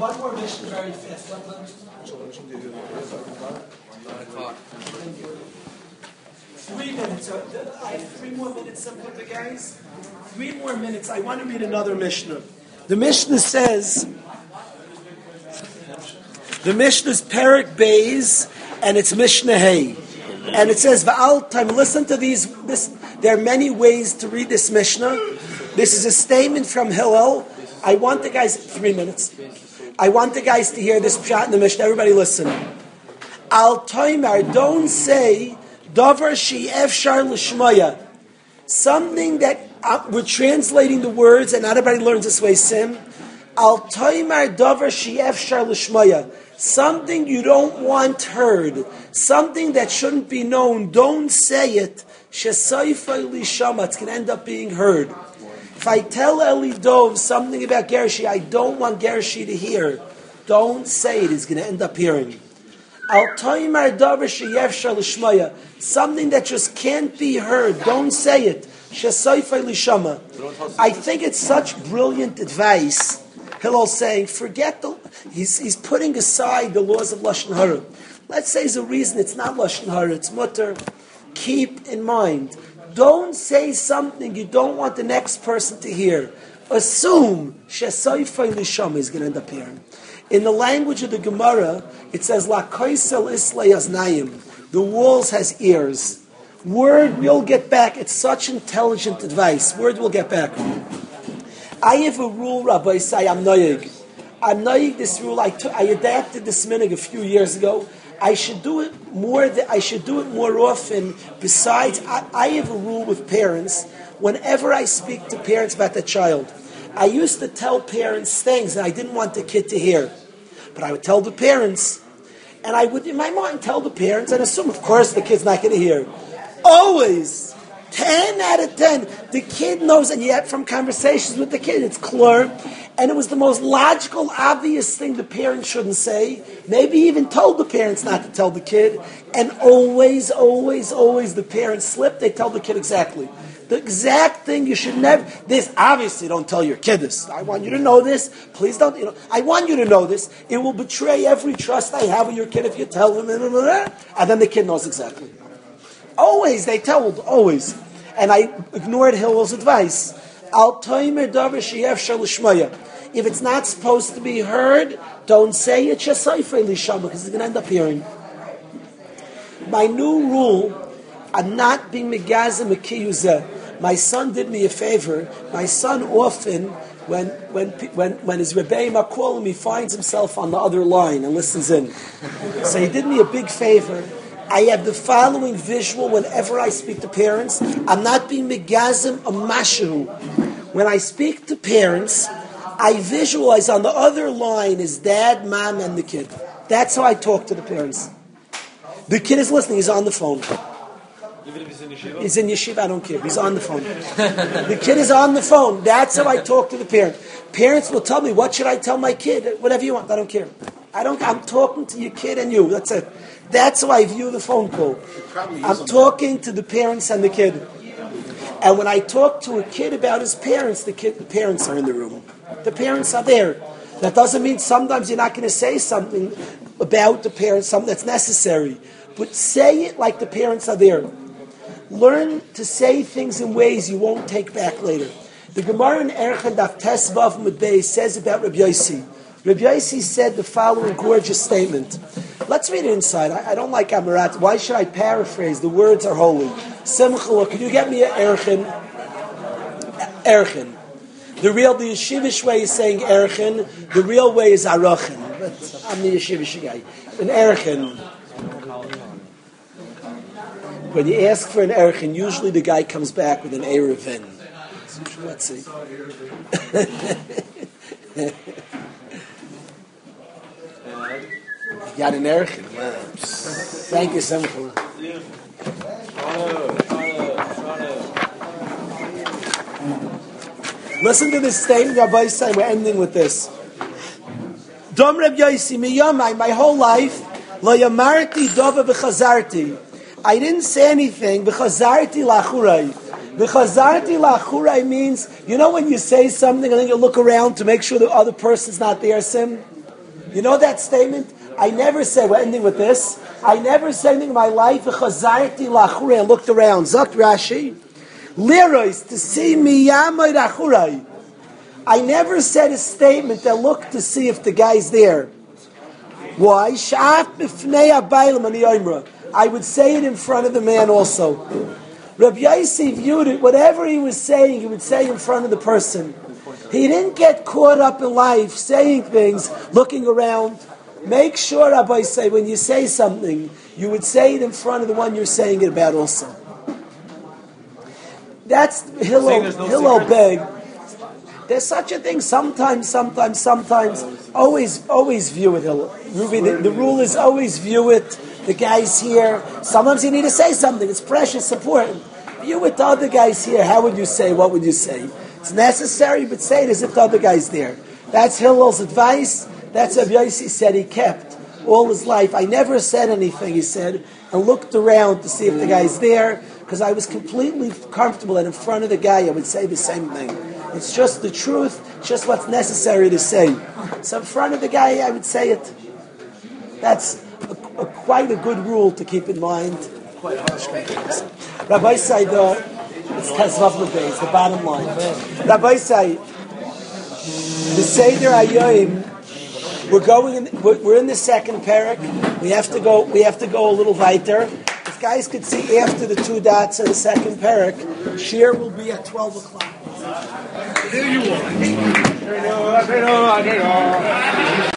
One more Mishnah very fast. One. Three minutes. Uh, I have three more minutes Some of the guys. Three more minutes. I want to read another Mishnah. The Mishnah says, the Mishnah is Perik Bays, and it's Mishnah Hay. And it says, Va'al time, listen to these, this, there are many ways to read this Mishnah. This is a statement from Hillel. I want the guys, three minutes. I want the guys to hear this pshat in the Mishnah. Everybody listen. Al Toimar, don't say, Dover Shi Efshar Lishmaya. Something that uh, we're translating the words, and not everybody learns this way, Sim. Al Toimar Dover Shi Efshar Lishmaya. Something you don't want heard, something that shouldn't be known, don't say it. Shesayfa Lishama, it's going to end up being heard. If I tell Eli Dov something about Gershi, I don't want Gershi to hear. Don't say it, he's going to end up hearing. Something that just can't be heard. Don't say it. I think it's such brilliant advice. Hillel saying, forget the. He's, he's putting aside the laws of lashon hara. Let's say there's a reason it's not lashon hara. It's mutter. Keep in mind don't say something you don't want the next person to hear. Assume Shesayfay Lisham is going to end up hearing. In the language of the Gemara, it says La Kaisel Islay The walls has ears. Word we'll get back. It's such intelligent advice. Word will get back. I have a rule, Rabbi say I'm noyig. I'm noyig this rule. I, took, I adapted this minig a few years ago. I should do it more. Th- I should do it more often. Besides, I, I have a rule with parents. Whenever I speak to parents about the child, I used to tell parents things that I didn't want the kid to hear, but I would tell the parents, and I would, in my mind, tell the parents and assume, of course, the kid's not going to hear. Always, ten out of ten, the kid knows, and yet from conversations with the kid, it's clear and it was the most logical, obvious thing the parents shouldn't say. Maybe even told the parents not to tell the kid, and always, always, always the parents slip. They tell the kid exactly the exact thing you should never. This obviously don't tell your kid this. I want you to know this. Please don't. You know, I want you to know this. It will betray every trust I have with your kid if you tell him. And then the kid knows exactly. Always they told. Always, and I ignored Hillel's advice. If it's not supposed to be heard, don't say it shasayfei lishama because it's going to end up hearing. My new rule, I'm not being megazim. My son did me a favor. My son often, when when when when his rebbeim call him, he finds himself on the other line and listens in. So he did me a big favor. I have the following visual whenever I speak to parents. I'm not being megazim a mashu. When I speak to parents, I visualize on the other line is dad, mom, and the kid. That's how I talk to the parents. The kid is listening. He's on the phone. Even if he's in yeshiva? He's in yeshiva, I don't care. He's on the phone. the kid is on the phone. That's how I talk to the parent. Parents will tell me, what should I tell my kid? Whatever you want. I don't care. I don't, I'm talking to your kid and you. That's it. That's how I view the phone call. I'm talking to the parents and the kid. And when I talk to a kid about his parents, the kid, the parents are in the room. The parents are there. That doesn't mean sometimes you're not going to say something about the parents, something that's necessary. But say it like the parents are there. Learn to say things in ways you won't take back later. The Gemara in Erchen Daf Tesvav Mudbei says about Rabbi Yossi. Rabbi Yossi said the following gorgeous statement. Let's read it inside. I, I don't like Amarat. Why should I paraphrase? The words are holy. Simcha, can you get me an Erchen? Erchen. The real, the yeshivish way is saying erchen. The real way is arachin. I'm the yeshivish guy. An erchen. When you ask for an erchen, usually the guy comes back with an erevin. Let's see. you got an erchen. Thank you, Simcha. Listen to this statement Rabbi saying. We're ending with this. Dom Reb Yosi miyamai, my whole life, lo yamarti dova b'chazarti. I didn't say anything b'chazarti lachurai. B'chazarti lachurai means, you know when you say something and then you look around to make sure the other person's not there, Sim? You know that statement? I never say, we're ending with this. I never said anything in my life. I looked around. Zakt Rashi. Lirois, to see me yamay rachurai. I never said a statement that looked to see if the guy's there. Why? I would say it in front of the man also. Rabbi Yossi viewed it, whatever he was saying, he would say in front of the person. He didn't get caught up in life saying things, looking around. Make sure, Rabbi say, when you say something, you would say it in front of the one you're saying it about also. That's Hillel, no Hillel Beg. There's such a thing sometimes, sometimes, sometimes. Always, always view it, Hillel. Ruby, the, the rule is always view it. The guy's here. Sometimes you need to say something. It's precious, important. View it the other guy's here. How would you say? What would you say? It's necessary, but say it as if the other guy's there. That's Hillel's advice. That's what Yossi said he kept all his life. I never said anything, he said, and looked around to see if the guy's there, because I was completely comfortable that in front of the guy I would say the same thing. It's just the truth, just what's necessary to say. So in front of the guy, I would say it. That's a, a, quite a good rule to keep in mind. Quite harsh Rabbi Said, it's Kazvav days, the bottom line. Rabbi Said, the Seder Ayoim we're going. In, we're in the second parak. We have to go. We have to go a little weiter. If guys could see after the two dots of the second parak, shir will be at twelve o'clock. There you are.